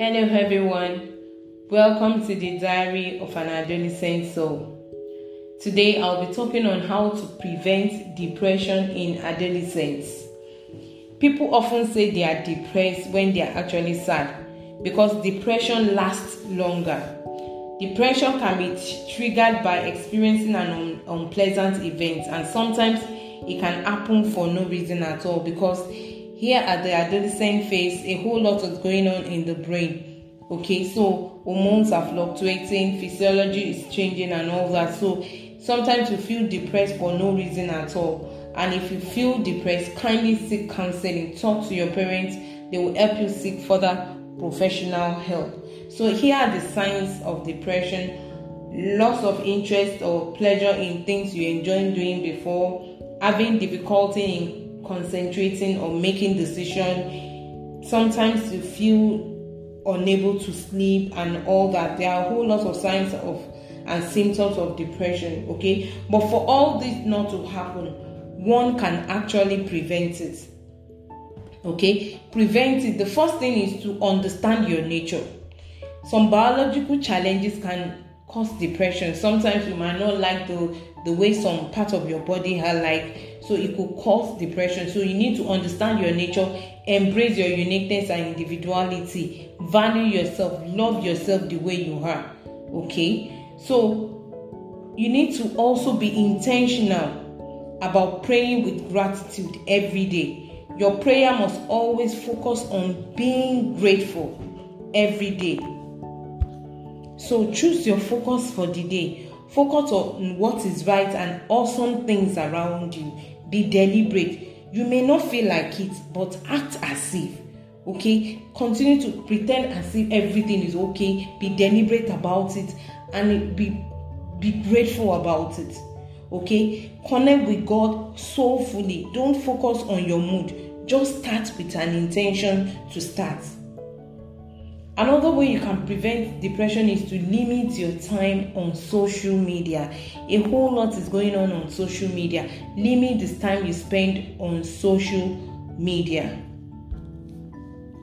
Hello, everyone. Welcome to the Diary of an Adolescent Soul. Today, I'll be talking on how to prevent depression in adolescents. People often say they are depressed when they are actually sad because depression lasts longer. Depression can be triggered by experiencing an un- unpleasant event, and sometimes it can happen for no reason at all because here at the adolescent phase, a whole lot is going on in the brain. Okay, so hormones are fluctuating, physiology is changing, and all that. So sometimes you feel depressed for no reason at all. And if you feel depressed, kindly seek counseling. Talk to your parents, they will help you seek further professional help. So, here are the signs of depression loss of interest or pleasure in things you enjoyed doing before, having difficulty in concentrating or making decision. Sometimes you feel unable to sleep and all that. There are a whole lot of signs of and symptoms of depression okay? But for all this not to happen one can actually prevent it okay? Prevent it. The first thing is to understand your nature. Some biological challenges can cause depression. Sometimes you might not like the the way some part of your body are like so it could cause depression. So you need to understand your nature embrace your uniqueness and individuality value yourself love yourself the way you are okay? So you need to also be intentional about praying with gratitude every day. Your prayer must always focus on being grateful every day so choose your focus for the day Focus on what is right and awesome things around you. Be deliberate. You may not feel like it, but act as if. Okay? Continue to pretend as if everything is okay. Be deliberate about it and be be grateful about it. Okay? Connect with God soulfully. Don't focus on your mood. Just start with an intention to start. Another way you can prevent depression is to limit your time on social media. A whole lot is going on on social media. Limit the time you spend on social media.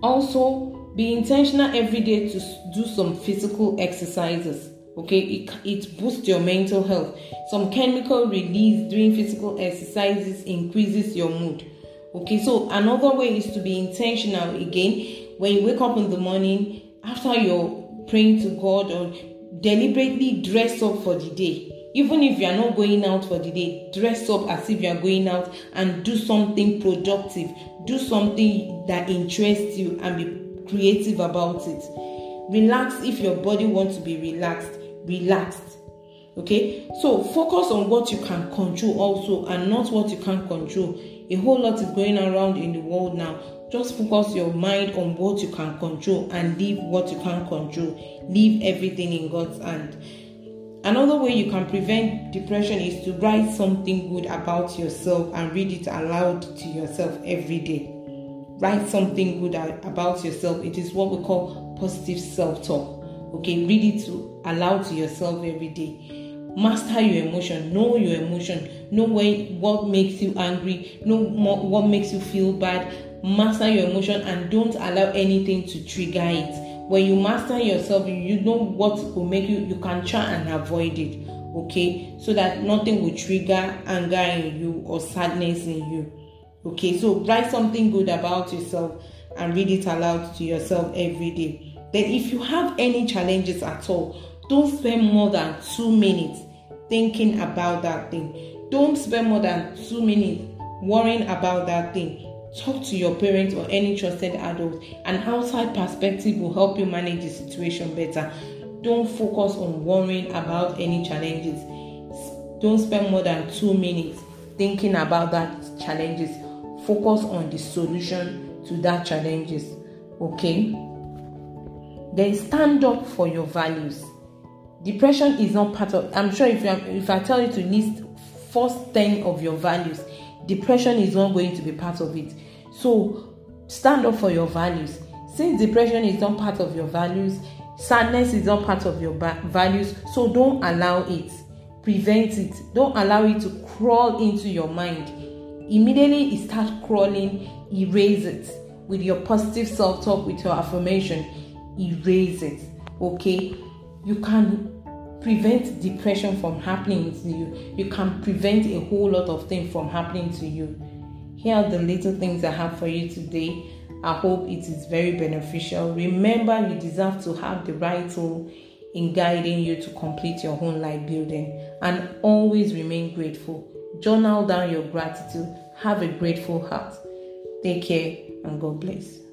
Also, be intentional every day to do some physical exercises. Okay, it, it boosts your mental health. Some chemical release during physical exercises increases your mood. Okay, so another way is to be intentional again. When you wake up in the morning, after you're praying to God or deliberately dress up for the day. Even if you are not going out for the day, dress up as if you are going out and do something productive. Do something that interests you and be creative about it. Relax if your body wants to be relaxed. Relaxed. Okay? So focus on what you can control also and not what you can't control. A whole lot is going around in the world now. Just focus your mind on what you can control and leave what you can't control. Leave everything in God's hand. Another way you can prevent depression is to write something good about yourself and read it aloud to yourself every day. Write something good about yourself. It is what we call positive self talk. Okay, read it to aloud to yourself every day master your emotion know your emotion know when what makes you angry know what makes you feel bad master your emotion and don't allow anything to trigger it. When you master yourself you know what will make you you can try and avoid it okay? So that nothing will trigger anger in you or sadness in you okay? So write something good about yourself and read it aloud to yourself every day. Then if you have any challenges at all don't spend more than two minutes thinking about that thing. Don't spend more than two minutes worrying about that thing Talk to your parents or any trusted adult. An outside perspective will help you manage the situation better. Don't focus on worrying about any challenges. Don't spend more than two minutes thinking about that challenges. Focus on the solution to that challenges. Okay? Then stand up for your values. Depression is not part of. I'm sure if you if I tell you to list first ten of your values, depression is not going to be part of it. So stand up for your values. Since depression is not part of your values, sadness is not part of your values, so don't allow it. Prevent it. Don't allow it to crawl into your mind. Immediately it starts crawling, erase it with your positive self talk, with your affirmation. erase it. Okay, you can prevent depression from happening to you. You can prevent a whole lot of things from happening to you. Here are the little things I have for you today. I hope it is very beneficial. Remember, you deserve to have the right tool in guiding you to complete your own life building and always remain grateful. Journal down your gratitude. Have a grateful heart. Take care and God bless.